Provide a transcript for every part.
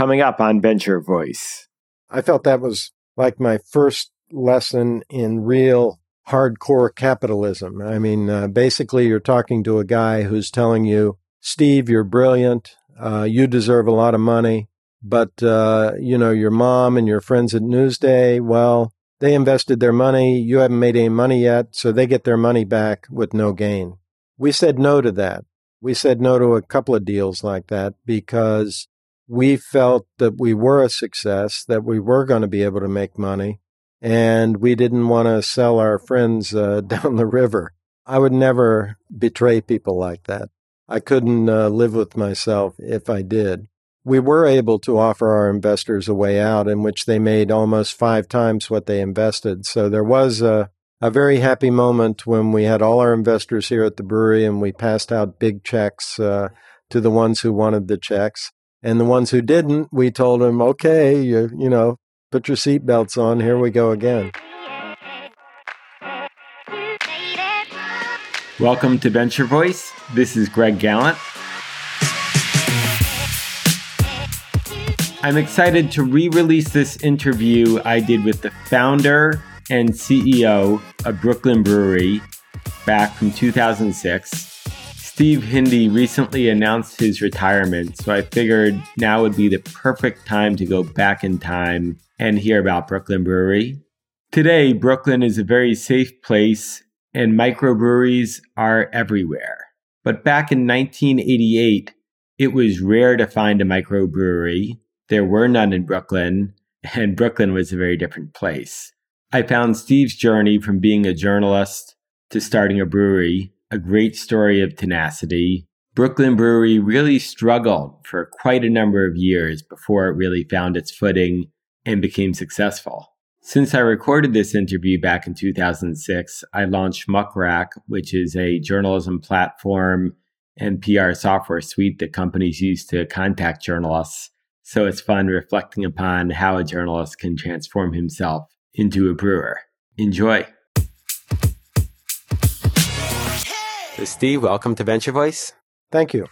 coming up on Venture Voice. I felt that was like my first lesson in real hardcore capitalism. I mean, uh, basically, you're talking to a guy who's telling you, Steve, you're brilliant. Uh, you deserve a lot of money. But, uh, you know, your mom and your friends at Newsday, well, they invested their money. You haven't made any money yet, so they get their money back with no gain. We said no to that. We said no to a couple of deals like that because we felt that we were a success, that we were going to be able to make money, and we didn't want to sell our friends uh, down the river. I would never betray people like that. I couldn't uh, live with myself if I did we were able to offer our investors a way out in which they made almost five times what they invested. So there was a, a very happy moment when we had all our investors here at the brewery and we passed out big checks uh, to the ones who wanted the checks. And the ones who didn't, we told them, okay, you, you know, put your seatbelts on. Here we go again. Welcome to Venture Voice. This is Greg Galant. I'm excited to re release this interview I did with the founder and CEO of Brooklyn Brewery back from 2006. Steve Hindy recently announced his retirement, so I figured now would be the perfect time to go back in time and hear about Brooklyn Brewery. Today, Brooklyn is a very safe place and microbreweries are everywhere. But back in 1988, it was rare to find a microbrewery there were none in Brooklyn, and Brooklyn was a very different place. I found Steve's journey from being a journalist to starting a brewery a great story of tenacity. Brooklyn Brewery really struggled for quite a number of years before it really found its footing and became successful. Since I recorded this interview back in 2006, I launched Muck Rack, which is a journalism platform and PR software suite that companies use to contact journalists so it's fun reflecting upon how a journalist can transform himself into a brewer. Enjoy. Steve, welcome to Venture Voice. Thank you.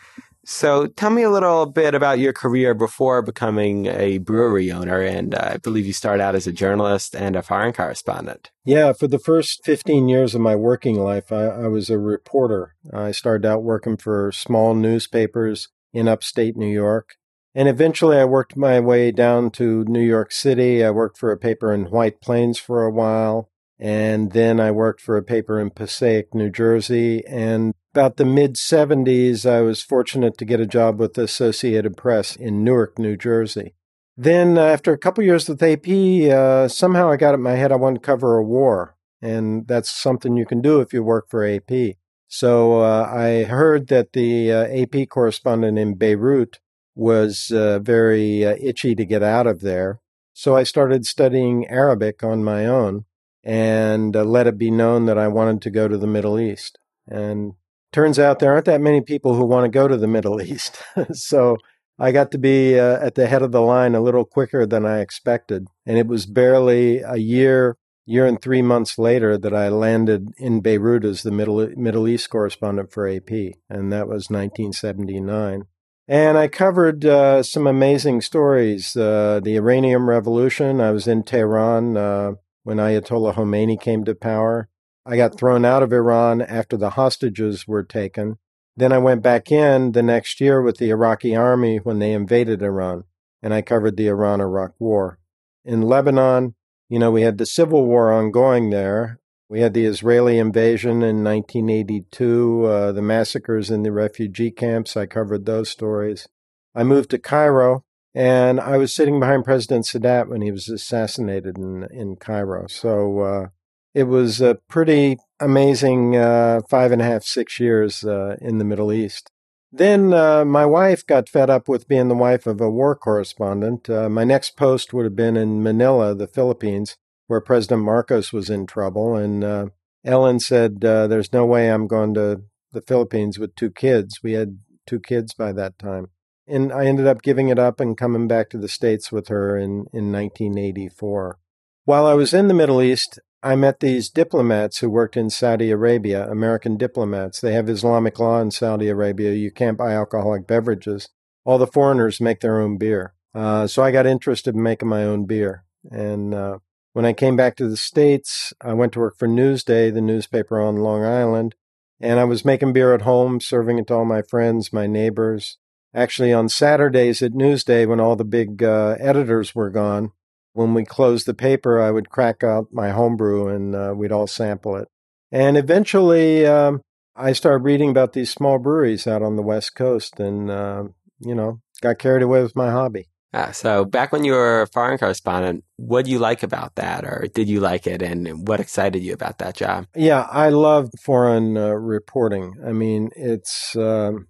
So, tell me a little bit about your career before becoming a brewery owner. And uh, I believe you started out as a journalist and a foreign correspondent. Yeah, for the first 15 years of my working life, I, I was a reporter. I started out working for small newspapers in upstate New York. And eventually I worked my way down to New York City. I worked for a paper in White Plains for a while. And then I worked for a paper in Passaic, New Jersey. And about the mid 70s, I was fortunate to get a job with the Associated Press in Newark, New Jersey. Then, after a couple years with AP, uh, somehow I got in my head I wanted to cover a war. And that's something you can do if you work for AP. So uh, I heard that the uh, AP correspondent in Beirut was uh, very uh, itchy to get out of there. So I started studying Arabic on my own and uh, let it be known that I wanted to go to the Middle East. And turns out there aren't that many people who want to go to the Middle East. so I got to be uh, at the head of the line a little quicker than I expected. And it was barely a year, year and three months later that I landed in Beirut as the Middle, Middle East correspondent for AP. And that was 1979. And I covered uh, some amazing stories. Uh, the Iranian Revolution. I was in Tehran uh, when Ayatollah Khomeini came to power. I got thrown out of Iran after the hostages were taken. Then I went back in the next year with the Iraqi army when they invaded Iran, and I covered the Iran Iraq War. In Lebanon, you know, we had the civil war ongoing there, we had the Israeli invasion in 1982, uh, the massacres in the refugee camps. I covered those stories. I moved to Cairo, and I was sitting behind President Sadat when he was assassinated in, in Cairo. So uh, it was a pretty amazing uh, five and a half, six years uh, in the Middle East. Then uh, my wife got fed up with being the wife of a war correspondent. Uh, my next post would have been in Manila, the Philippines where President Marcos was in trouble. And uh, Ellen said, There's no way I'm going to the Philippines with two kids. We had two kids by that time. And I ended up giving it up and coming back to the States with her in, in 1984. While I was in the Middle East, I met these diplomats who worked in Saudi Arabia, American diplomats. They have Islamic law in Saudi Arabia. You can't buy alcoholic beverages. All the foreigners make their own beer. Uh, so I got interested in making my own beer. And uh, when I came back to the States, I went to work for Newsday, the newspaper on Long Island. And I was making beer at home, serving it to all my friends, my neighbors. Actually, on Saturdays at Newsday, when all the big uh, editors were gone, when we closed the paper, I would crack out my homebrew and uh, we'd all sample it. And eventually, um, I started reading about these small breweries out on the West Coast and, uh, you know, got carried away with my hobby. Ah, so back when you were a foreign correspondent, what do you like about that, or did you like it, and what excited you about that job? Yeah, I love foreign uh, reporting. I mean, it's um,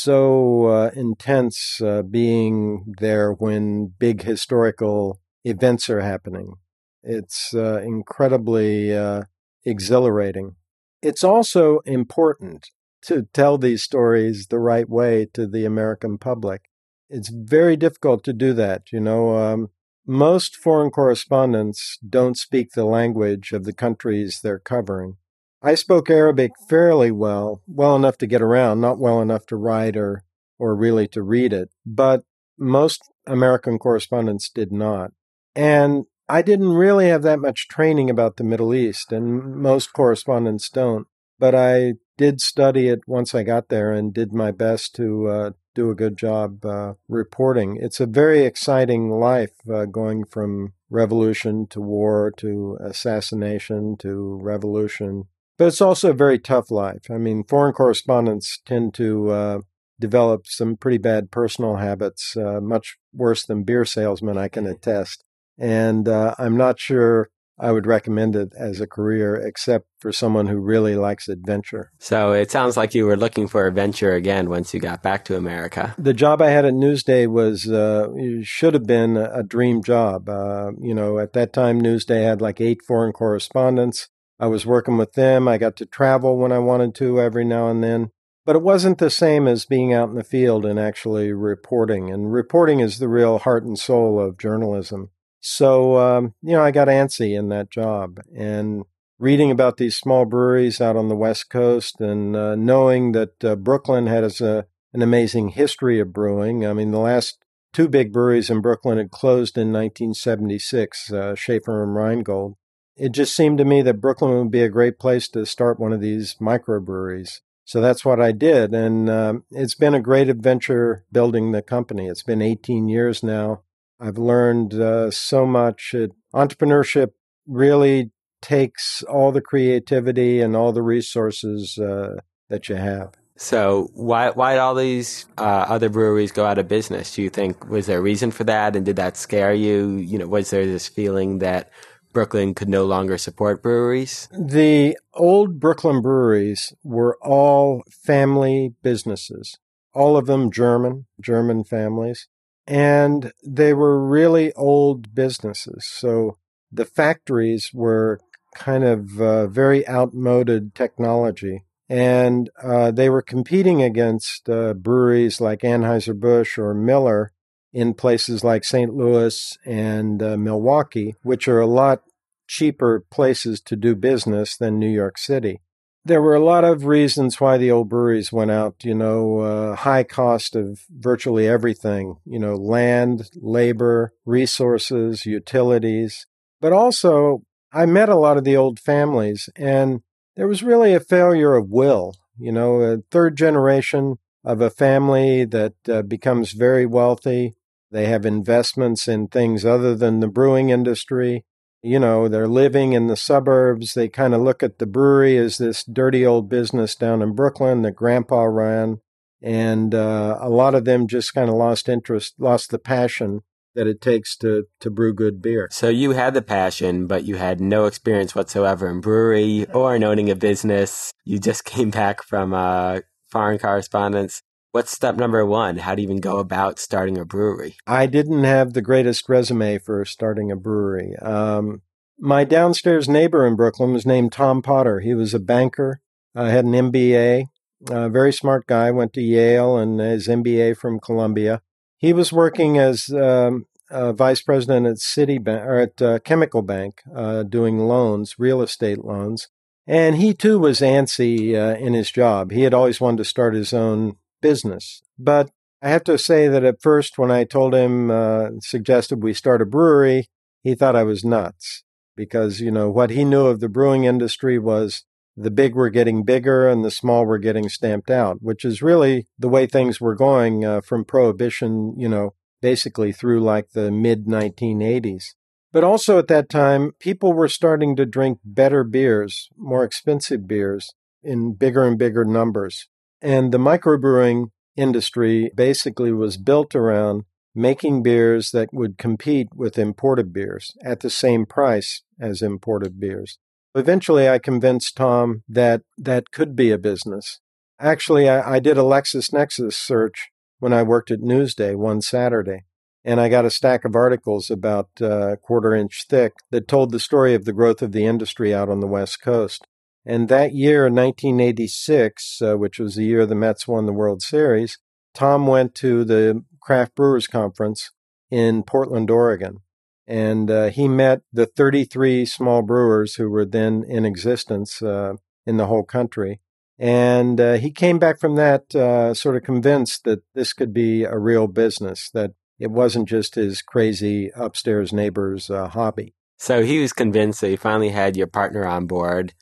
so uh, intense uh, being there when big historical events are happening. It's uh, incredibly uh, exhilarating. It's also important to tell these stories the right way to the American public it's very difficult to do that. You know, um, most foreign correspondents don't speak the language of the countries they're covering. I spoke Arabic fairly well, well enough to get around, not well enough to write or, or really to read it, but most American correspondents did not. And I didn't really have that much training about the Middle East, and most correspondents don't. But I did study it once I got there and did my best to uh, do a good job uh, reporting. It's a very exciting life uh, going from revolution to war to assassination to revolution. But it's also a very tough life. I mean, foreign correspondents tend to uh, develop some pretty bad personal habits, uh, much worse than beer salesmen, I can attest. And uh, I'm not sure I would recommend it as a career, except for someone who really likes adventure. So it sounds like you were looking for adventure again once you got back to America. The job I had at Newsday was uh, should have been a dream job. Uh, you know, at that time, Newsday had like eight foreign correspondents. I was working with them. I got to travel when I wanted to every now and then. But it wasn't the same as being out in the field and actually reporting. And reporting is the real heart and soul of journalism. So, um, you know, I got antsy in that job and reading about these small breweries out on the West Coast and uh, knowing that uh, Brooklyn has a, an amazing history of brewing. I mean, the last two big breweries in Brooklyn had closed in 1976, uh, Schaefer and Rheingold. It just seemed to me that Brooklyn would be a great place to start one of these microbreweries. So that's what I did. And um, it's been a great adventure building the company. It's been 18 years now. I've learned uh, so much. It, entrepreneurship really takes all the creativity and all the resources uh, that you have. So why why did all these uh, other breweries go out of business? Do you think was there a reason for that, and did that scare you? You know, was there this feeling that Brooklyn could no longer support breweries? The old Brooklyn breweries were all family businesses, all of them German, German families and they were really old businesses. So the factories were kind of uh, very outmoded technology. And uh, they were competing against uh, breweries like Anheuser-Busch or Miller in places like St. Louis and uh, Milwaukee, which are a lot cheaper places to do business than New York City there were a lot of reasons why the old breweries went out. You know, uh, high cost of virtually everything. You know, land, labor, resources, utilities. But also, I met a lot of the old families, and there was really a failure of will. You know, a third generation of a family that uh, becomes very wealthy. They have investments in things other than the brewing industry you know, they're living in the suburbs. They kind of look at the brewery as this dirty old business down in Brooklyn that grandpa ran. And uh, a lot of them just kind of lost interest, lost the passion that it takes to, to brew good beer. So you had the passion, but you had no experience whatsoever in brewery or in owning a business. You just came back from uh, foreign correspondence. What's step number one? How do you even go about starting a brewery? I didn't have the greatest resume for starting a brewery. Um, my downstairs neighbor in Brooklyn was named Tom Potter. He was a banker, uh, had an MBA, a very smart guy, went to Yale and his MBA from Columbia. He was working as um, vice president at Citibank or at uh, Chemical Bank, uh, doing loans, real estate loans. And he too was antsy uh, in his job. He had always wanted to start his own business. But I have to say that at first, when I told him, uh, suggested we start a brewery, he thought I was nuts because, you know, what he knew of the brewing industry was the big were getting bigger and the small were getting stamped out, which is really the way things were going uh, from prohibition, you know, basically through like the mid 1980s. But also at that time, people were starting to drink better beers, more expensive beers in bigger and bigger numbers. And the microbrewing industry basically was built around making beers that would compete with imported beers at the same price as imported beers. Eventually, I convinced Tom that that could be a business. Actually, I, I did a LexisNexis search when I worked at Newsday one Saturday, and I got a stack of articles about a uh, quarter inch thick that told the story of the growth of the industry out on the West Coast. And that year, 1986, uh, which was the year the Mets won the World Series, Tom went to the Craft Brewers Conference in Portland, Oregon. And uh, he met the 33 small brewers who were then in existence uh, in the whole country. And uh, he came back from that uh, sort of convinced that this could be a real business, that it wasn't just his crazy upstairs neighbor's uh, hobby. So he was convinced that he finally had your partner on board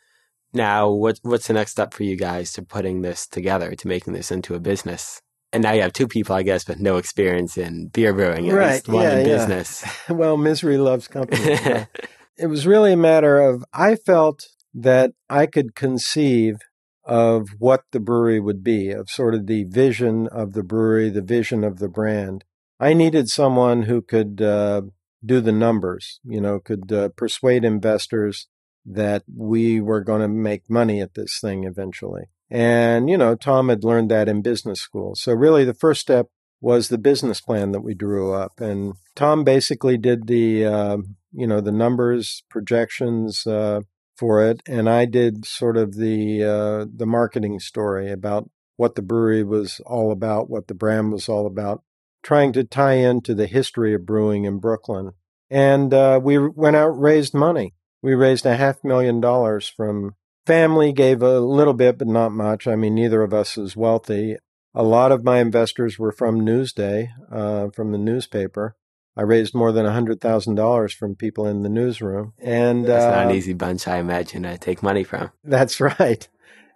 now, what what's the next step for you guys to putting this together, to making this into a business? And now you have two people, I guess, with no experience in beer brewing, at right. least one yeah, in yeah. business. well, misery loves company. it was really a matter of I felt that I could conceive of what the brewery would be, of sort of the vision of the brewery, the vision of the brand. I needed someone who could uh, do the numbers, you know, could uh, persuade investors that we were going to make money at this thing eventually. And, you know, Tom had learned that in business school. So really the first step was the business plan that we drew up. And Tom basically did the, uh, you know, the numbers, projections uh, for it. And I did sort of the, uh, the marketing story about what the brewery was all about, what the brand was all about, trying to tie into the history of brewing in Brooklyn. And uh, we went out, raised money we raised a half million dollars from family gave a little bit but not much. I mean neither of us is wealthy. A lot of my investors were from newsday uh, from the newspaper. I raised more than a $100000 from people in the newsroom and that's uh, not an easy bunch i imagine to take money from. That's right.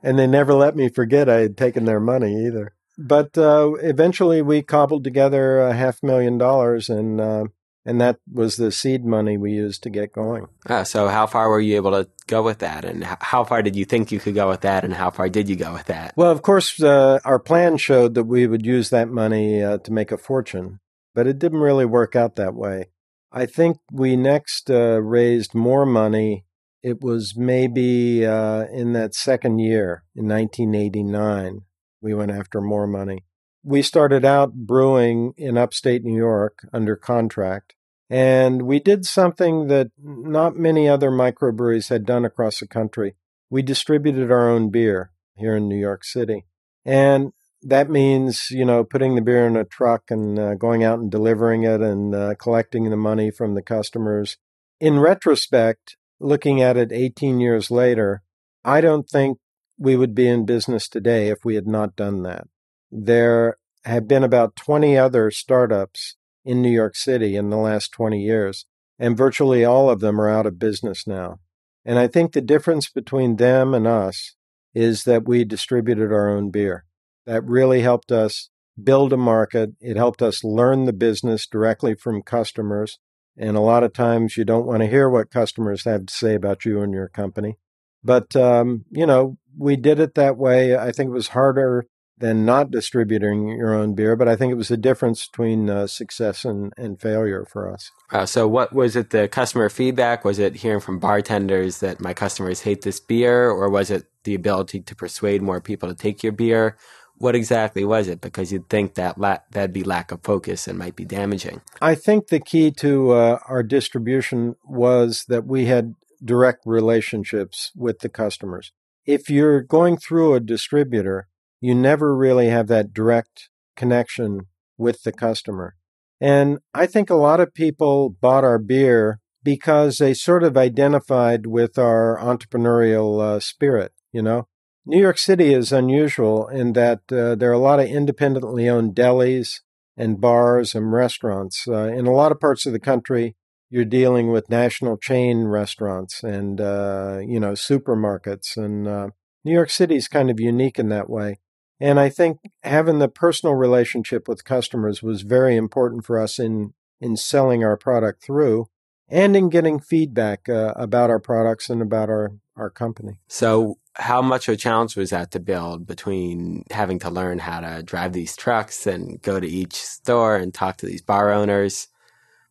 And they never let me forget i had taken their money either. But uh, eventually we cobbled together a half million dollars and uh, and that was the seed money we used to get going. Uh, so, how far were you able to go with that, and how far did you think you could go with that, and how far did you go with that? Well, of course, uh, our plan showed that we would use that money uh, to make a fortune, but it didn't really work out that way. I think we next uh, raised more money. It was maybe uh, in that second year, in 1989, we went after more money we started out brewing in upstate New York under contract. And we did something that not many other microbreweries had done across the country. We distributed our own beer here in New York City. And that means, you know, putting the beer in a truck and uh, going out and delivering it and uh, collecting the money from the customers. In retrospect, looking at it 18 years later, I don't think we would be in business today if we had not done that there have been about 20 other startups in New York City in the last 20 years, and virtually all of them are out of business now. And I think the difference between them and us is that we distributed our own beer. That really helped us build a market. It helped us learn the business directly from customers. And a lot of times you don't want to hear what customers have to say about you and your company. But, um, you know, we did it that way. I think it was harder than not distributing your own beer. But I think it was the difference between uh, success and, and failure for us. Uh, so, what was it? The customer feedback? Was it hearing from bartenders that my customers hate this beer, or was it the ability to persuade more people to take your beer? What exactly was it? Because you'd think that la- that'd be lack of focus and might be damaging. I think the key to uh, our distribution was that we had direct relationships with the customers. If you're going through a distributor, you never really have that direct connection with the customer. And I think a lot of people bought our beer because they sort of identified with our entrepreneurial uh, spirit, you know? New York City is unusual in that uh, there are a lot of independently owned delis and bars and restaurants. Uh, in a lot of parts of the country, you're dealing with national chain restaurants and uh, you know supermarkets, and uh, New York City is kind of unique in that way. And I think having the personal relationship with customers was very important for us in in selling our product through and in getting feedback uh, about our products and about our, our company. So, how much of a challenge was that to build between having to learn how to drive these trucks and go to each store and talk to these bar owners?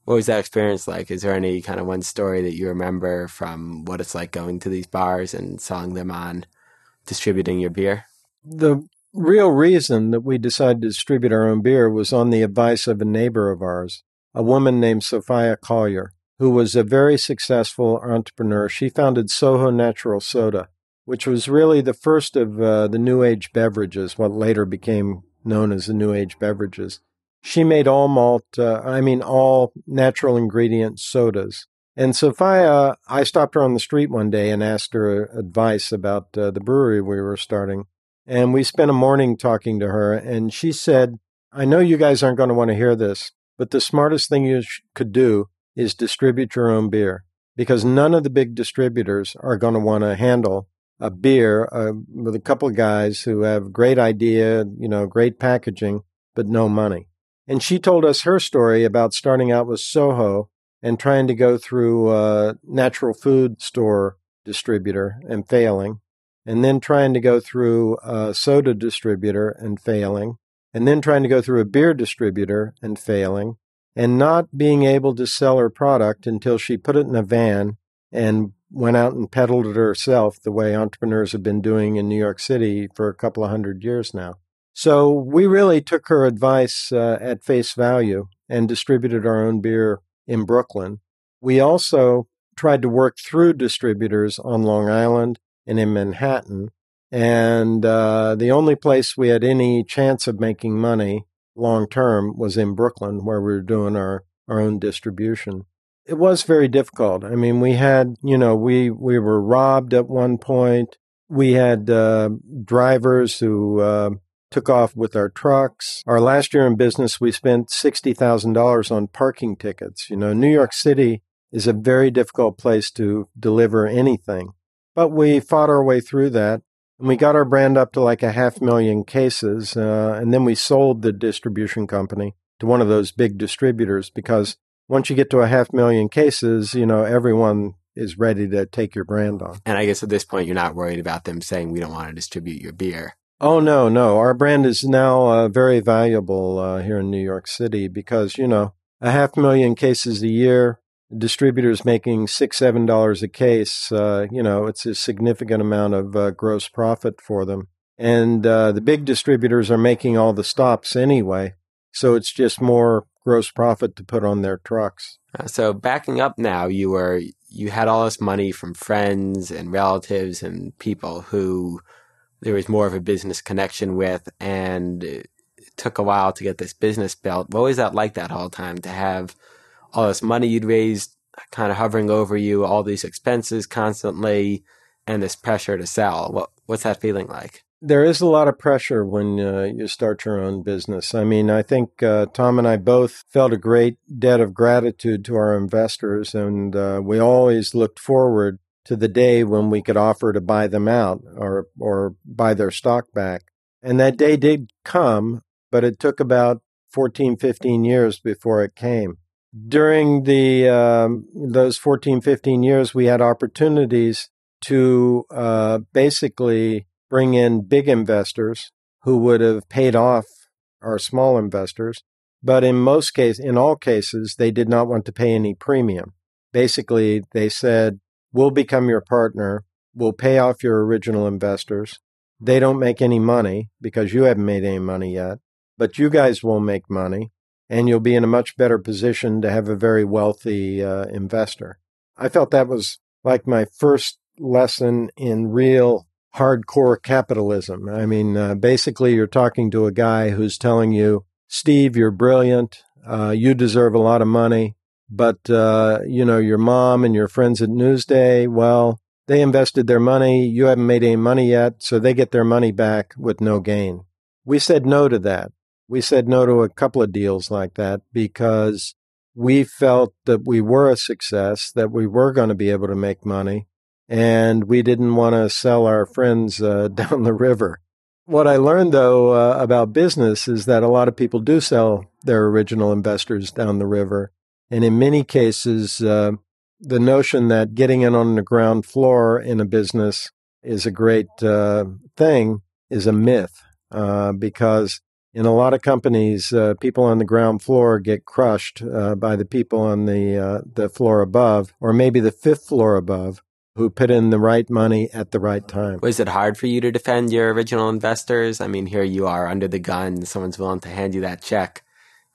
What was that experience like? Is there any kind of one story that you remember from what it's like going to these bars and selling them on distributing your beer? The real reason that we decided to distribute our own beer was on the advice of a neighbor of ours, a woman named Sophia Collier who was a very successful entrepreneur. She founded Soho Natural Soda, which was really the first of uh, the New Age beverages, what later became known as the New Age beverages. She made all malt, uh, I mean, all natural ingredient sodas. And Sophia, I stopped her on the street one day and asked her advice about uh, the brewery we were starting. And we spent a morning talking to her, and she said, I know you guys aren't going to want to hear this, but the smartest thing you sh- could do is distribute your own beer because none of the big distributors are going to want to handle a beer uh, with a couple of guys who have great idea, you know, great packaging, but no money. And she told us her story about starting out with Soho and trying to go through a natural food store distributor and failing, and then trying to go through a soda distributor and failing, and then trying to go through a beer distributor and failing, and not being able to sell her product until she put it in a van and went out and peddled it herself the way entrepreneurs have been doing in New York City for a couple of hundred years now. So we really took her advice uh, at face value and distributed our own beer in Brooklyn. We also tried to work through distributors on Long Island and in Manhattan. And uh, the only place we had any chance of making money long term was in Brooklyn, where we were doing our, our own distribution. It was very difficult. I mean, we had, you know, we, we were robbed at one point. We had uh, drivers who uh, took off with our trucks. Our last year in business, we spent $60,000 on parking tickets. You know, New York City is a very difficult place to deliver anything. But we fought our way through that. And we got our brand up to like a half million cases. Uh, and then we sold the distribution company to one of those big distributors because once you get to a half million cases, you know, everyone is ready to take your brand on. And I guess at this point, you're not worried about them saying we don't want to distribute your beer. Oh, no, no. Our brand is now uh, very valuable uh, here in New York City because, you know, a half million cases a year distributors making six seven dollars a case uh, you know it's a significant amount of uh, gross profit for them. And uh, the big distributors are making all the stops anyway so it's just more gross profit to put on their trucks. Uh, so backing up now you were you had all this money from friends and relatives and people who there was more of a business connection with and it took a while to get this business built. What was that like that whole time to have all this money you'd raised kind of hovering over you, all these expenses constantly, and this pressure to sell. What what's that feeling like? There is a lot of pressure when uh, you start your own business. I mean, I think uh, Tom and I both felt a great debt of gratitude to our investors, and uh, we always looked forward to the day when we could offer to buy them out or or buy their stock back. And that day did come, but it took about 14, 15 years before it came during the um, those 14 15 years we had opportunities to uh, basically bring in big investors who would have paid off our small investors. But in most cases in all cases they did not want to pay any premium. Basically they said we'll become your partner. We'll pay off your original investors. They don't make any money because you haven't made any money yet but you guys will make money and you'll be in a much better position to have a very wealthy uh, investor. I felt that was like my first lesson in real hardcore capitalism. I mean, uh, basically, you're talking to a guy who's telling you, Steve, you're brilliant. Uh, you deserve a lot of money. But, uh, you know, your mom and your friends at Newsday, well, They invested their money. You haven't made any money yet, so they get their money back with no gain. We said no to that. We said no to a couple of deals like that because we felt that we were a success, that we were going to be able to make money, and we didn't want to sell our friends uh, down the river. What I learned, though, uh, about business is that a lot of people do sell their original investors down the river. And in many cases, uh, the notion that getting in on the ground floor in a business is a great uh, thing is a myth uh, because in a lot of companies, uh, people on the ground floor get crushed uh, by the people on the uh, the floor above, or maybe the fifth floor above, who put in the right money at the right time. Was it hard for you to defend your original investors? I mean, here you are under the gun, someone's willing to hand you that check.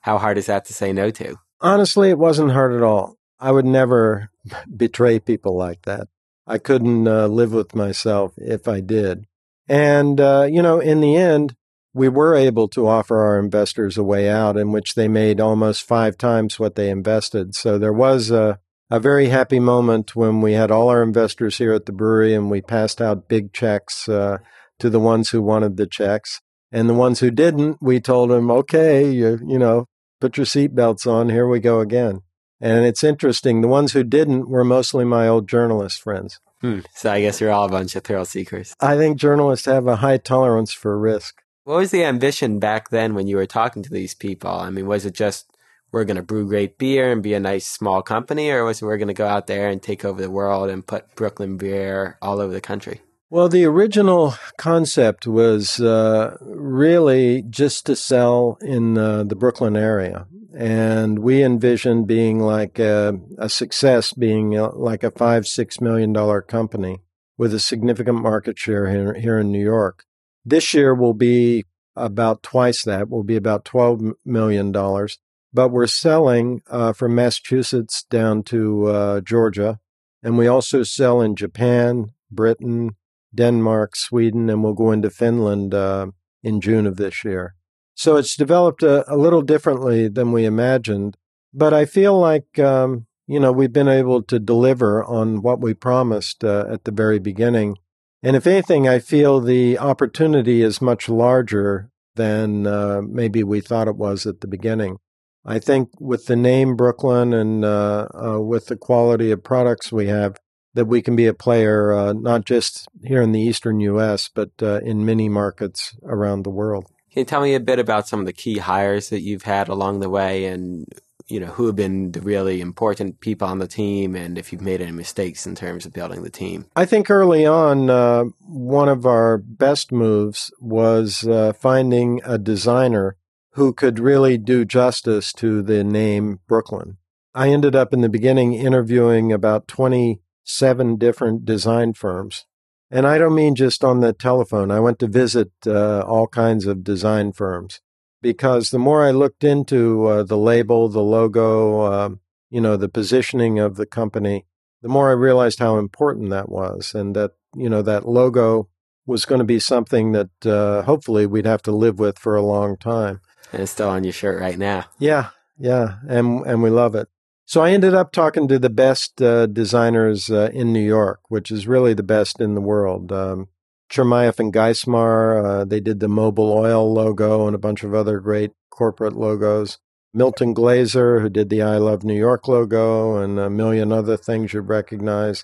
How hard is that to say no to? Honestly, it wasn't hard at all. I would never betray people like that. I couldn't uh, live with myself if I did. And, uh, you know, in the end, we were able to offer our investors a way out in which they made almost five times what they invested. So there was a, a very happy moment when we had all our investors here at the brewery and we passed out big checks uh, to the ones who wanted the checks. And the ones who didn't, we told them, okay, you, you know, put your seatbelts on, here we go again. And it's interesting. The ones who didn't were mostly my old journalist friends. Hmm. So I guess you're all a bunch of thrill seekers. I think journalists have a high tolerance for risk. What was the ambition back then when you were talking to these people? I mean, was it just we're going to brew great beer and be a nice small company, or was it we're going to go out there and take over the world and put Brooklyn beer all over the country? Well, the original concept was uh, really just to sell in uh, the Brooklyn area. And we envisioned being like a, a success, being a, like a five, six million dollar company with a significant market share here, here in New York. This year will be about twice that, will be about $12 million. But we're selling uh, from Massachusetts down to uh, Georgia. And we also sell in Japan, Britain, Denmark, Sweden, and we'll go into Finland uh, in June of this year. So it's developed a, a, little differently than we imagined. But I feel like, um, you know, we've been able to deliver on what we promised uh, at the very beginning. And if anything, I feel the opportunity is much larger than uh, maybe we thought it was at the beginning. I think with the name Brooklyn and uh, uh with the quality of products we have, that we can be a player uh, not just here in the eastern U.S., but uh, in many markets around the world. Can you tell me a bit about some of the key hires that you've had along the way and you know who have been the really important people on the team and if you've made any mistakes in terms of building the team? I think early on uh, one of our best moves was uh, finding a designer who could really do justice to the name brooklyn. I ended up in the beginning interviewing about 27 different design firms. And i don't mean just on the telephone. I went to visit uh, all kinds of design firms because the more I looked into uh, the label, the logo, uh, you know, the positioning of the company, the more I realized how important that was, and that you know that logo was going to be something that uh, hopefully we'd have to live with for a long time. And it's still on your shirt right now. Yeah, yeah, and and we love it. So I ended up talking to the best uh, designers uh, in New York, which is really the best in the world. Um, Chermayeff and Geismar. Uh, they did the Mobil Oil logo and a bunch of other great corporate logos. Milton Glaser, who did the I Love New York logo and a million other things you'd recognize.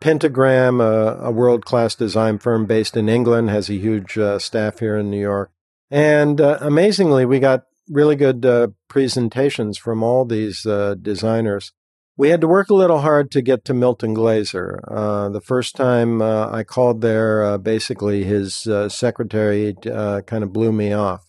Pentagram, a world class design firm based in England, has a huge uh, staff here in New York. And uh, amazingly, we got really good uh, presentations from all these uh, designers. We had to work a little hard to get to Milton Glaser. Uh, the first time uh, I called there, uh, basically his uh, secretary uh, kind of blew me off.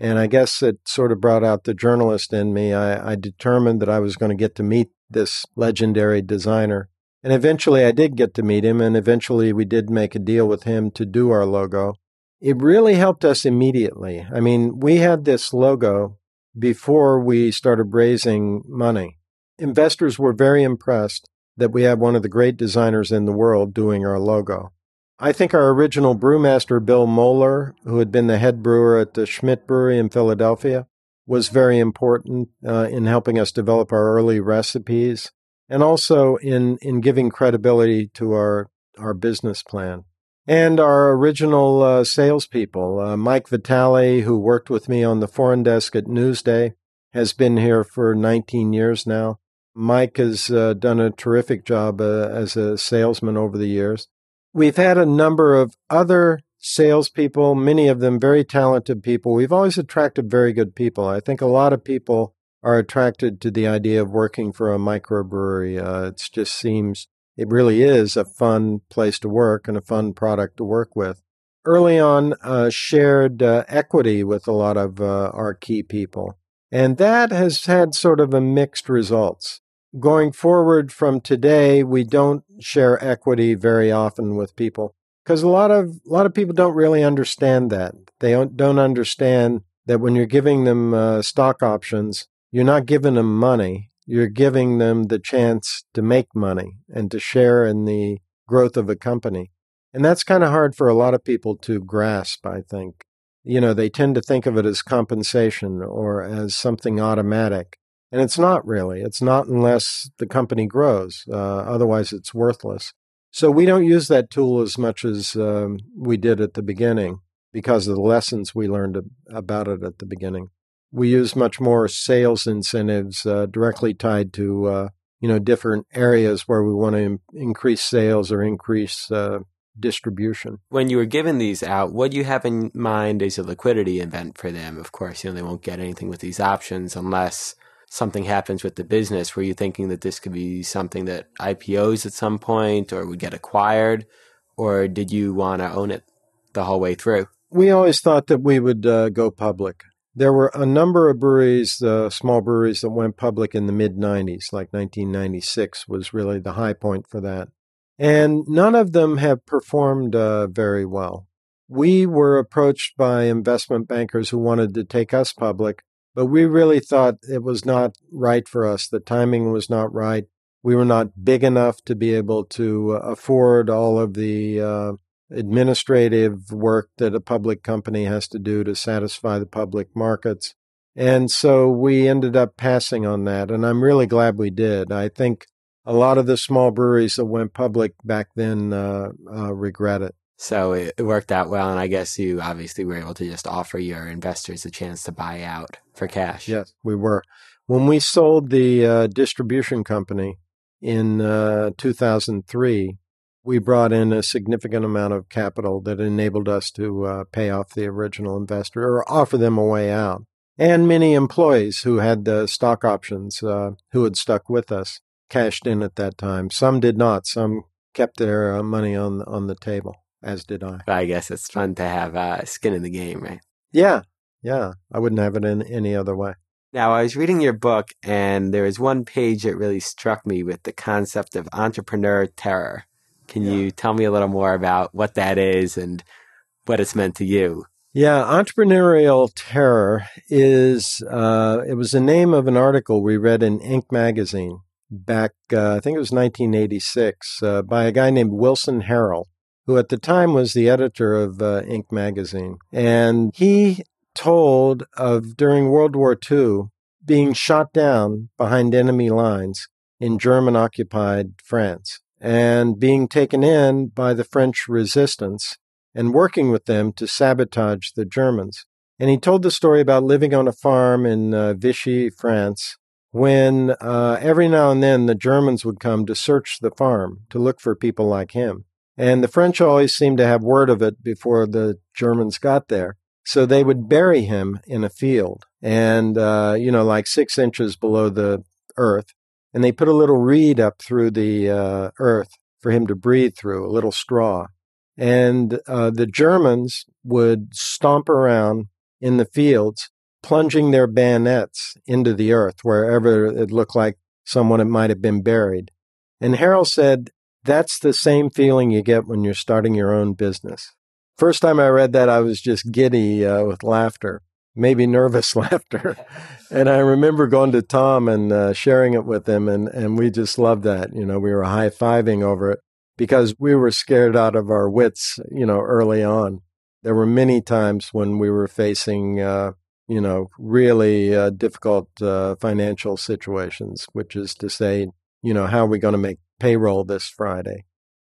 And I guess it sort of brought out the journalist in me. I, I determined that I was going to get to meet this legendary designer. And eventually I did get to meet him, and eventually we did make a deal with him to do our logo. It really helped us immediately. I mean, we had this logo before we started raising money investors were very impressed that we had one of the great designers in the world doing our logo. I think our original brewmaster, Bill Moeller, who had been the head brewer at the Schmidt Brewery in Philadelphia, was very important uh, in helping us develop our early recipes and also in, in giving credibility to our our business plan. And our original uh, salespeople, uh, Mike Vitale, who worked with me on the foreign desk at Newsday, has been here for 19 years now. Mike has uh, done a terrific job uh, as a salesman over the years. We've had a number of other salespeople, many of them very talented people. We've always attracted very good people. I think a lot of people are attracted to the idea of working for a microbrewery. Uh, it just seems it really is a fun place to work and a fun product to work with. Early on, uh, shared uh, equity with a lot of uh, our key people, and that has had sort of a mixed results. Going forward from today, we don't share equity very often with people because a lot of a lot of people don't really understand that. They don't, don't understand that when you're giving them uh, stock options, you're not giving them money. You're giving them the chance to make money and to share in the growth of a company. And that's kind of hard for a lot of people to grasp, I think. You know, they tend to think of it as compensation or as something automatic. And it's not really. It's not unless the company grows. Uh, otherwise, it's worthless. So we don't use that tool as much as um, we did at the beginning because of the lessons we learned about it at the beginning. We use much more sales incentives uh, directly tied to uh, you know different areas where we want to Im- increase sales or increase uh, distribution. When you were giving these out, what do you have in mind as a liquidity event for them? Of course, you know they won't get anything with these options unless something happens with the business? Were you thinking that this could be something that IPOs at some point or would get acquired? Or did you want to own it the whole way through? We always thought that we would uh, go public. There were a number of breweries, uh, small breweries, that went public in the mid 90s, like 1996 was really the high point for that. And none of them have performed uh, very well. We were approached by investment bankers who wanted to take us public but we really thought it was not right for us. The timing was not right. We were not big enough to be able to uh, afford all of the uh, administrative work that a public company has to do to satisfy the public markets. And so we ended up passing on that. And I'm really glad we did. I think a lot of the small breweries that went public back then uh, uh regret it. So it, worked out well, and I guess you obviously were able to just offer your investors a chance to buy out for cash. Yes, we were. When we sold the uh, distribution company in uh, 2003, we brought in a significant amount of capital that enabled us to uh, pay off the original investor or offer them a way out. And many employees who had the stock options uh, who had stuck with us cashed in at that time. Some did not. Some kept their uh, money on on the table as did I. I guess it's fun to have uh, skin in the game, right? Yeah, yeah. I wouldn't have it in any other way. Now, I was reading your book, and there was one page that really struck me with the concept of entrepreneur terror. Can yeah. you tell me a little more about what that is and what it's meant to you? Yeah, entrepreneurial terror is uh, it was the name of an article we read in Inc. magazine back, uh, I think it was 1986, uh, by a guy named Wilson Harrell who at the time was the editor of uh, magazine. And he told of during World War II being shot down behind enemy lines in German occupied France and being taken in by the French resistance and working with them to sabotage the Germans. And he told the story about living on a farm in uh, Vichy, France, when uh, every now and then the Germans would come to search the farm to look for people like him. And the French always seemed to have word of it before the Germans got there. So they would bury him in a field and, uh, you know, like six inches below the earth. And they put a little reed up through the uh, earth for him to breathe through, a little straw. And uh, the Germans would stomp around in the fields, plunging their bayonets into the earth wherever it looked like someone might have been buried. And Harrell said that's the same feeling you get when you're starting your own business. First time I read that, I was just giddy uh, with laughter, maybe nervous laughter. and I remember going to Tom and uh, sharing it with him, and, and we just loved that. You know, we were high fiving over it because we were scared out of our wits, you know, early on. There were many times when we were facing, uh, you know, really uh, difficult uh, financial situations, which is to say, you know, how are we going to make payroll this Friday?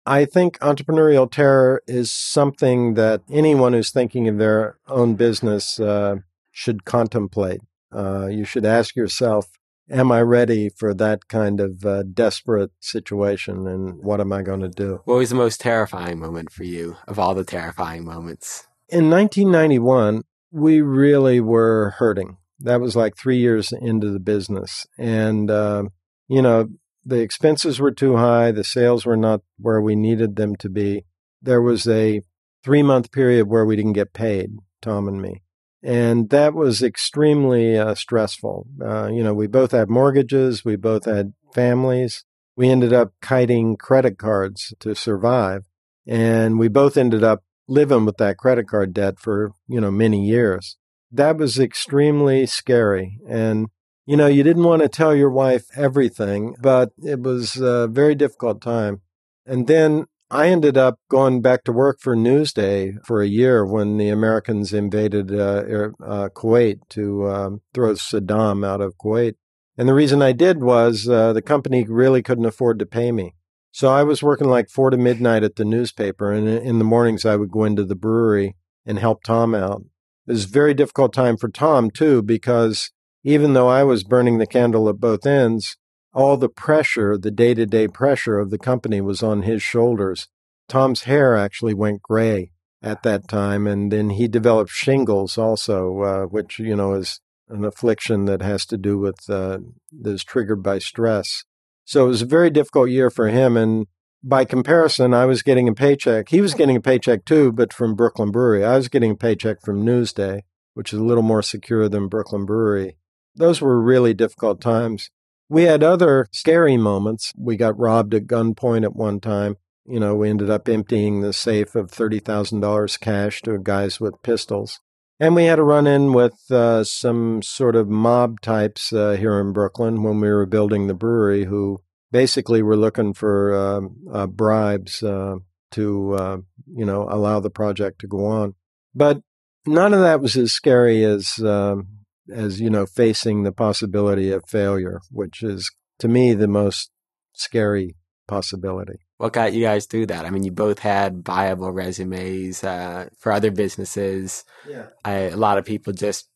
I think entrepreneurial terror is something that anyone who's thinking of their own business uh, should contemplate. Uh, you should ask yourself, am I ready for that kind of uh, desperate situation and what am I going to do? What was the most terrifying moment for you of all the terrifying moments? In 1991, we really were hurting. That was like three years into the business. And, uh, you know, the expenses were too high, the sales were not where we needed them to be. There was a three month period where we didn't get paid, Tom and me. And that was extremely uh, stressful. Uh, you know, we both had mortgages, we both had families. We ended up kiting credit cards to survive. And we both ended up living with that credit card debt for, you know, many years. That was extremely scary. And you know, you didn't want to tell your wife everything, but it was a very difficult time. And then I ended up going back to work for Newsday for a year when the Americans invaded uh, uh, Kuwait to um, throw Saddam out of Kuwait. And the reason I did was uh, the company really couldn't afford to pay me. So I was working like four to midnight at the newspaper, and in the mornings I would go into the brewery and help Tom out. It was a very difficult time for Tom too because even though I was burning the candle at both ends, all the pressure, the day to day pressure of the company was on his shoulders. Tom's hair actually went gray at that time, and then he developed shingles also, uh, which, you know, is an affliction that has to do with, uh, that is triggered by stress. So it was a very difficult year for him. And by comparison, I was getting a paycheck. He was getting a paycheck too, but from Brooklyn Brewery. I was getting a paycheck from Newsday, which is a little more secure than Brooklyn Brewery. Those were really difficult times. We had other scary moments. We got robbed at gunpoint at one time. You know, we ended up emptying the safe of $30,000 cash to guys with pistols. And we had a run in with uh, some sort of mob types uh, here in Brooklyn when we were building the brewery who basically were looking for um, uh, bribes uh, to, uh, you know, allow the project to go on. But none of that was as scary as um, as you know facing the possibility of failure which is to me the most scary possibility. What got you guys through that? I mean you both had viable resumes uh, for other businesses. Yeah. I, a lot of people just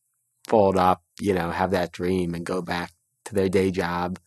fold up you know have that dream and go back to their day job.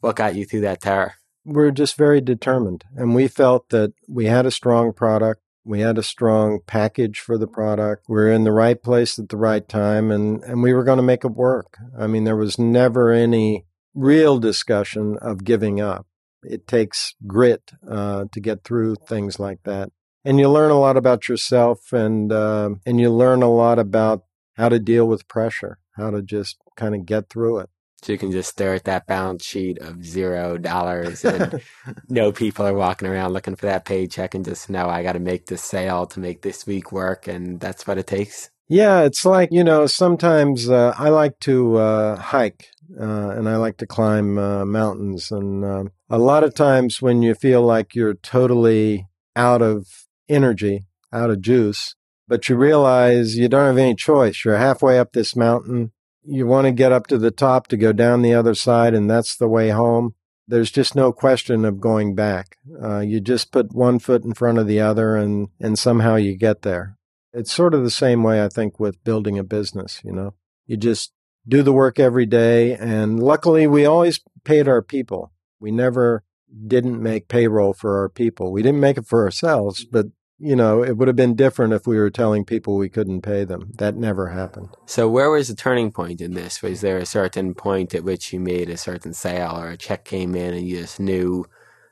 What got you through that terror we're just very determined and we felt that we had a strong product we had a strong package for the product. We are in the right place at the right time and, and we were going to make it work. I mean, there was never any real discussion of giving up. It takes grit uh, to get through things like that. And you learn a lot about yourself and, uh, and you learn a lot about how to deal with pressure, how to just kind of get through it. So you can just stare at that balance sheet of zero dollars and know people are walking around looking for that paycheck and just know I got to make this sale to make this week work. And that's what it takes. Yeah, it's like, you know, sometimes uh, I like to uh, hike uh, and I like to climb uh, mountains. And um, a lot of times when you feel like you're totally out of energy, out of juice, but you realize you don't have any choice. You're halfway up this mountain you want to get up to the top to go down the other side, and that's the way home. There's just no question of going back. Uh, you just put one foot in front of the other, and and somehow you get there. It's sort of the same way I think with building a business. You know, you just do the work every day, and luckily we always paid our people. We never didn't make payroll for our people. We didn't make it for ourselves, but you know, it would have been different if we were telling people we couldn't pay them. That never happened. So, where was the turning point in this? Was there a certain point at which you made a certain sale or a check came in and you just knew,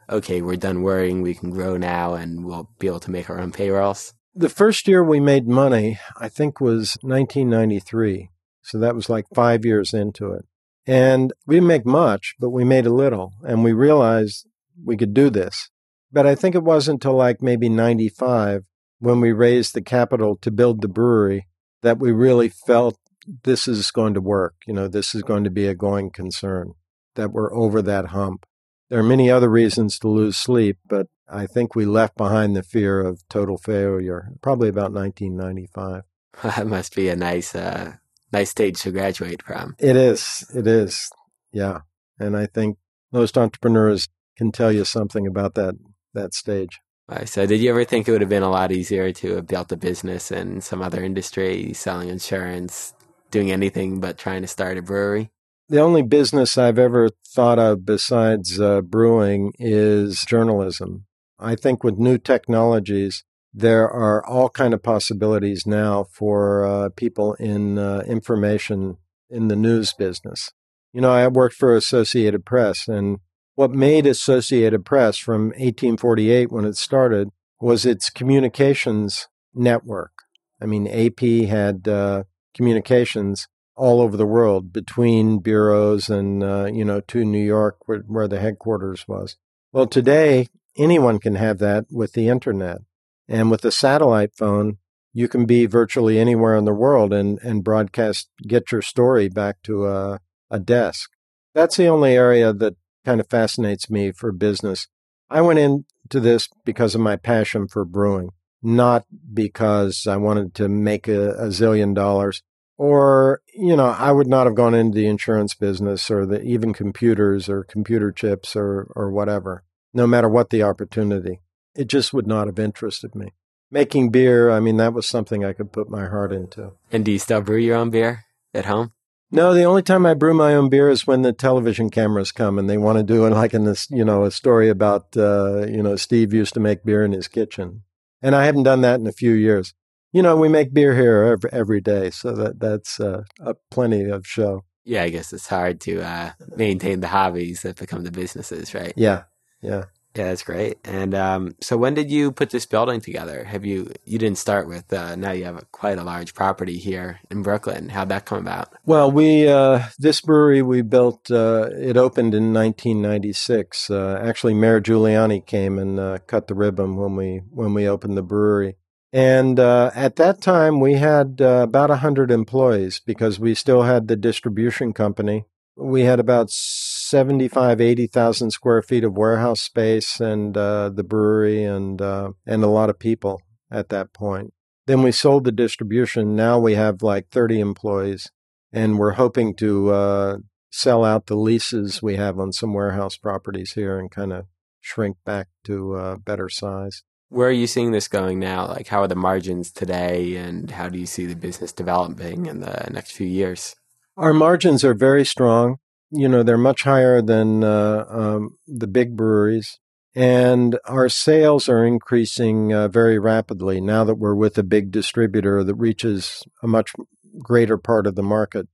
okay, we're done worrying, we can grow now and we'll be able to make our own payrolls? The first year we made money, I think, was 1993. So that was like five years into it. And we didn't make much, but we made a little. And we realized we could do this. But I think it wasn't until like maybe 95 when we raised the capital to build the brewery that we really felt this is going to work. You know, this is going to be a going concern, that we're over that hump. There are many other reasons to lose sleep, but I think we left behind the fear of total failure probably about 1995. That must be a nice, uh, nice stage to graduate from. It is. It is. Yeah. And I think most entrepreneurs can tell you something about that that stage. So, did you ever think it would have been a lot easier to have built a business in some other industry, selling insurance, doing anything but trying to start a brewery? The only business I've ever thought of besides uh, brewing is journalism. I think with new technologies, there are all kind of possibilities now for uh, people in uh, information in the news business. You know, I worked for Associated Press, and what made Associated Press from 1848 when it started was its communications network. I mean, AP had uh, communications all over the world between bureaus and, uh, you know, to New York where, where the headquarters was. Well, today, anyone can have that with the internet. And with a satellite phone, you can be virtually anywhere in the world and, and broadcast, get your story back to a, a desk. That's the only area that kind of fascinates me for business. I went into this because of my passion for brewing, not because I wanted to make a, a zillion dollars. Or, you know, I would not have gone into the insurance business or the even computers or computer chips or, or whatever, no matter what the opportunity. It just would not have interested me. Making beer, I mean, that was something I could put my heart into. And do you still brew your own beer at home? No, the only time I brew my own beer is when the television cameras come and they want to do it like in this, you know, a story about, uh, you know, Steve used to make beer in his kitchen. And I haven't done that in a few years. You know, we make beer here every, every day, so that that's uh, a plenty of show. Yeah, I guess it's hard to uh, maintain the hobbies that become the businesses, right? Yeah, yeah. Yeah, that's great. And um, so, when did you put this building together? Have you you didn't start with uh, now you have a, quite a large property here in Brooklyn. How'd that come about? Well, we uh, this brewery we built. Uh, it opened in 1996. Uh, actually, Mayor Giuliani came and uh, cut the ribbon when we when we opened the brewery. And uh, at that time, we had about 100 employees because we still had the distribution company. We had about 75, 80,000 square feet of warehouse space and uh, the brewery and, uh, and a lot of people at that point. Then we sold the distribution. Now we have like 30 employees and we're hoping to uh, sell out the leases we have on some warehouse properties here and kind of shrink back to uh, better size. Where are you seeing this going now? Like, how are the margins today, and how do you see the business developing in the next few years? Our margins are very strong you know, they're much higher than uh, um, the big breweries. And our sales are increasing uh, very rapidly now that we're with a big distributor that reaches a much greater part of the market.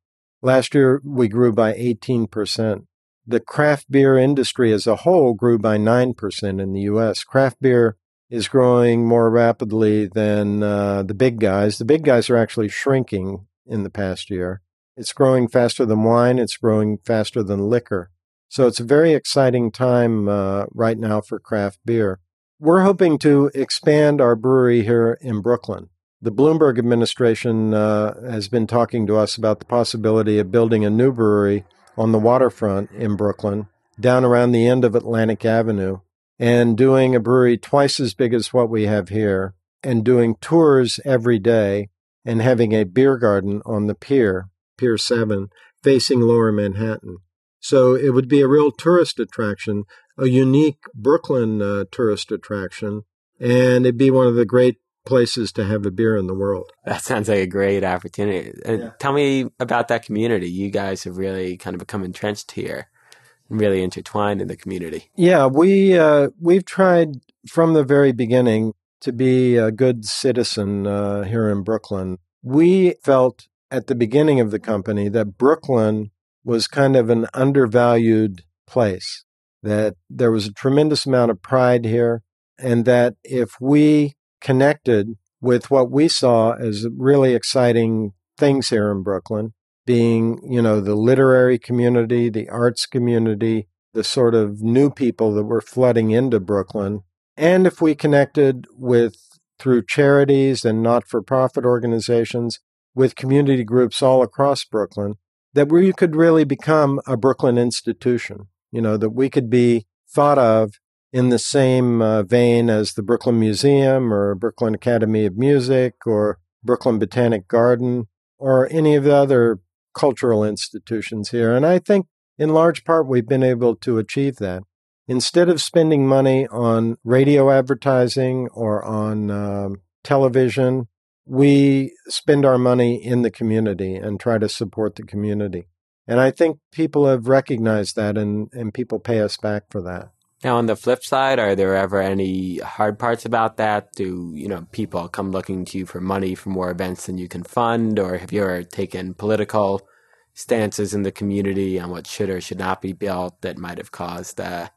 Last year, we grew by 18%. The craft beer industry as a whole grew by 9% in the U.S. Craft beer is growing more rapidly than uh, the big guys. The big guys are actually shrinking in the past year. It's growing faster than wine. It's growing faster than liquor. So it's a very exciting time uh, right now for craft beer. We're hoping to expand our brewery here in Brooklyn. The Bloomberg administration uh, has been talking to us about the possibility of building a new brewery on the waterfront in Brooklyn, down around the end of Atlantic Avenue, and doing a brewery twice as big as what we have here, and doing tours every day, and having a beer garden on the pier Pier 7, facing lower Manhattan. So it would be a real tourist attraction, a unique Brooklyn uh, tourist attraction, and it'd be one of the great places to have a beer in the world. That sounds like a great opportunity. Yeah. Tell me about that community. You guys have really kind of become entrenched here really intertwined in the community. Yeah, we uh, we've tried from the very beginning to be a good citizen uh, here in Brooklyn. We felt at the beginning of the company that Brooklyn was kind of an undervalued place, that there was a tremendous amount of pride here, and that if we connected with what we saw as really exciting things here in Brooklyn, being, you know, the literary community, the arts community, the sort of new people that were flooding into Brooklyn, and if we connected with through charities and not for profit organizations with community groups all across Brooklyn that we could really become a Brooklyn institution, you know, that we could be thought of in the same uh, vein as the Brooklyn Museum or Brooklyn Academy of Music or Brooklyn Botanic Garden or any of the other cultural institutions here. And I think in large part we've been able to achieve that. instead of spending money on radio advertising or on um, television, we spend our money in the community and try to support the community. And I think people have recognized that and, and people pay us back for that. Now, on the flip side, are there ever any hard parts about that? Do you know people come looking to you for money for more events than you can fund, or have you ever taken political stances in the community on what should or should not be built that might have caused uh,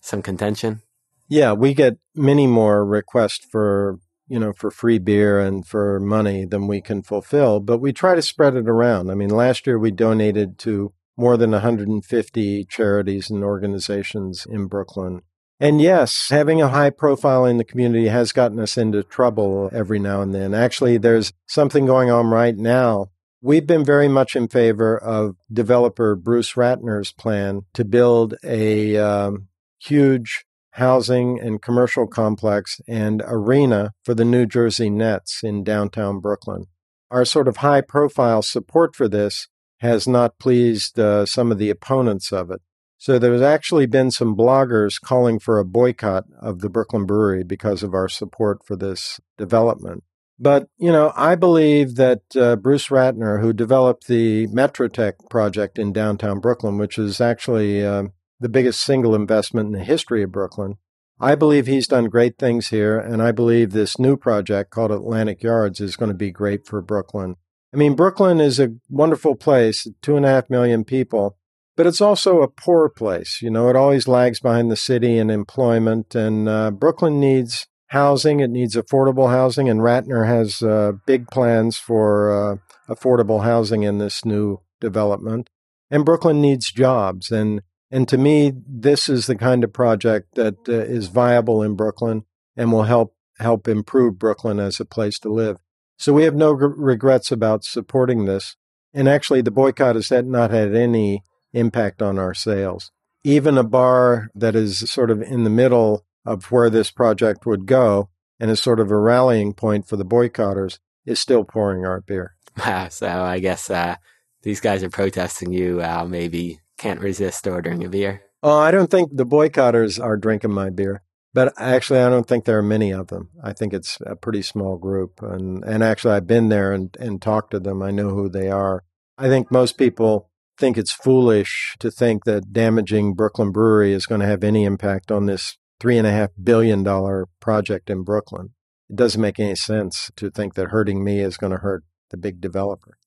some contention? Yeah, we get many more requests for you know for free beer and for money than we can fulfill, but we try to spread it around. I mean, last year we donated to more than 150 charities and organizations in Brooklyn. And yes, having a high profile in the community has gotten us into trouble every now and then. Actually, there's something going on right now. We've been very much in favor of developer Bruce Ratner's plan to build a um, huge housing and commercial complex and arena for the New Jersey Nets in downtown Brooklyn. Our sort of high profile support for this has not pleased uh, some of the opponents of it. So there's actually been some bloggers calling for a boycott of the Brooklyn Brewery because of our support for this development. But, you know, I believe that uh, Bruce Ratner, who developed the Metrotech project in downtown Brooklyn, which is actually uh, the biggest single investment in the history of Brooklyn, I believe he's done great things here. And I believe this new project called Atlantic Yards is going to be great for Brooklyn. I mean, Brooklyn is a wonderful place, two and a half million people, but it's also a poor place. You know, it always lags behind the city in employment, and uh, Brooklyn needs housing. It needs affordable housing, and Ratner has uh, big plans for uh, affordable housing in this new development. And Brooklyn needs jobs, and and to me, this is the kind of project that uh, is viable in Brooklyn and will help help improve Brooklyn as a place to live. So we have no regrets about supporting this. And actually, the boycott has not had any impact on our sales. Even a bar that is sort of in the middle of where this project would go and is sort of a rallying point for the boycotters is still pouring our beer. so I guess uh, these guys are protesting you. Uh, maybe can't resist ordering a beer. Oh, I don't think the boycotters are drinking my beer. But actually, I don't think there are many of them. I think it's a pretty small group. And, and actually, I've been there and, and talked to them. I know who they are. I think most people think it's foolish to think that damaging Brooklyn Brewery is going to have any impact on this $3.5 billion project in Brooklyn. It doesn't make any sense to think that hurting me is going to hurt the big developer.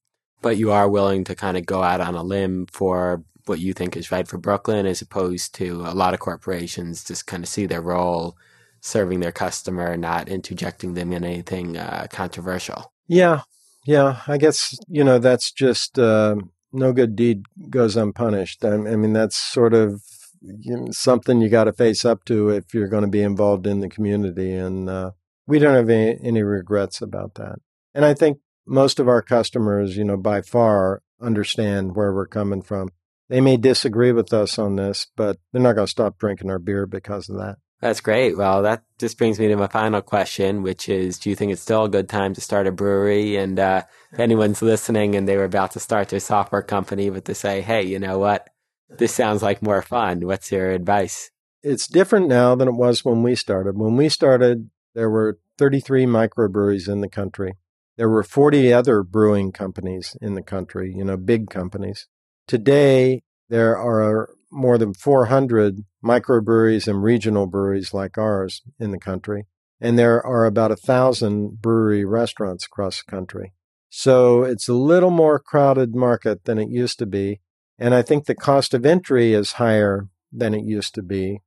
But you are willing to kind of go out on a limb for what you think is right for Brooklyn, as opposed to a lot of corporations just kind of see their role serving their customer, not interjecting them in anything uh, controversial. Yeah, yeah. I guess you know that's just uh, no good deed goes unpunished. I, I mean, that's sort of you know, something you got to face up to if you're going to be involved in the community, and uh, we don't have any, any regrets about that. And I think most of our customers, you know, by far understand where we're coming from. They may disagree with us on this, but they're not going to stop drinking our beer because of that. That's great. Well, that just brings me to my final question, which is Do you think it's still a good time to start a brewery? And uh, if anyone's listening and they were about to start their software company, but to say, hey, you know what? This sounds like more fun. What's your advice? It's different now than it was when we started. When we started, there were 33 microbreweries in the country. There were 40 other brewing companies in the country, you know, big companies. Today, there are more than 400 microbreweries and regional breweries like ours in the country. And there are about a thousand brewery restaurants across the country. So it's a little more crowded market than it used to be. And I think the cost of entry is higher than it used to be.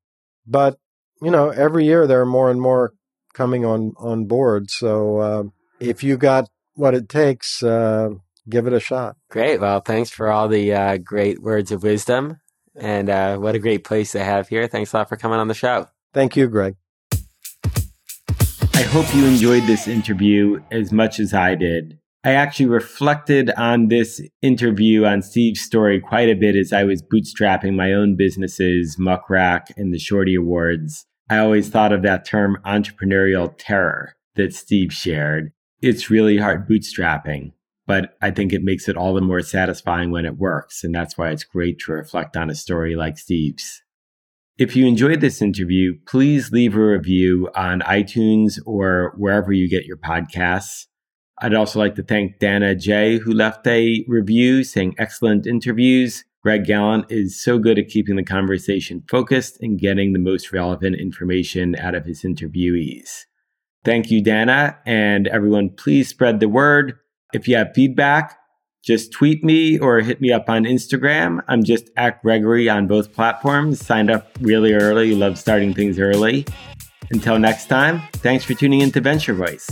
But, you know, every year there are more and more coming on, on board. So uh, if you got what it takes, uh, give it a shot. Great. Well, thanks for all the uh, great words of wisdom. And uh, what a great place to have here. Thanks a lot for coming on the show. Thank you, Greg. I hope you enjoyed this interview as much as I did. I actually reflected on this interview on Steve's story quite a bit as I was bootstrapping my own businesses, Muck Rack and the Shorty Awards. I always thought of that term entrepreneurial terror that Steve shared. It's really hard bootstrapping but I think it makes it all the more satisfying when it works. And that's why it's great to reflect on a story like Steve's. If you enjoyed this interview, please leave a review on iTunes or wherever you get your podcasts. I'd also like to thank Dana J, who left a review saying excellent interviews. Greg Galant is so good at keeping the conversation focused and getting the most relevant information out of his interviewees. Thank you, Dana. And everyone, please spread the word. If you have feedback, just tweet me or hit me up on Instagram. I'm just at Gregory on both platforms. Signed up really early. Love starting things early. Until next time, thanks for tuning in to Venture Voice.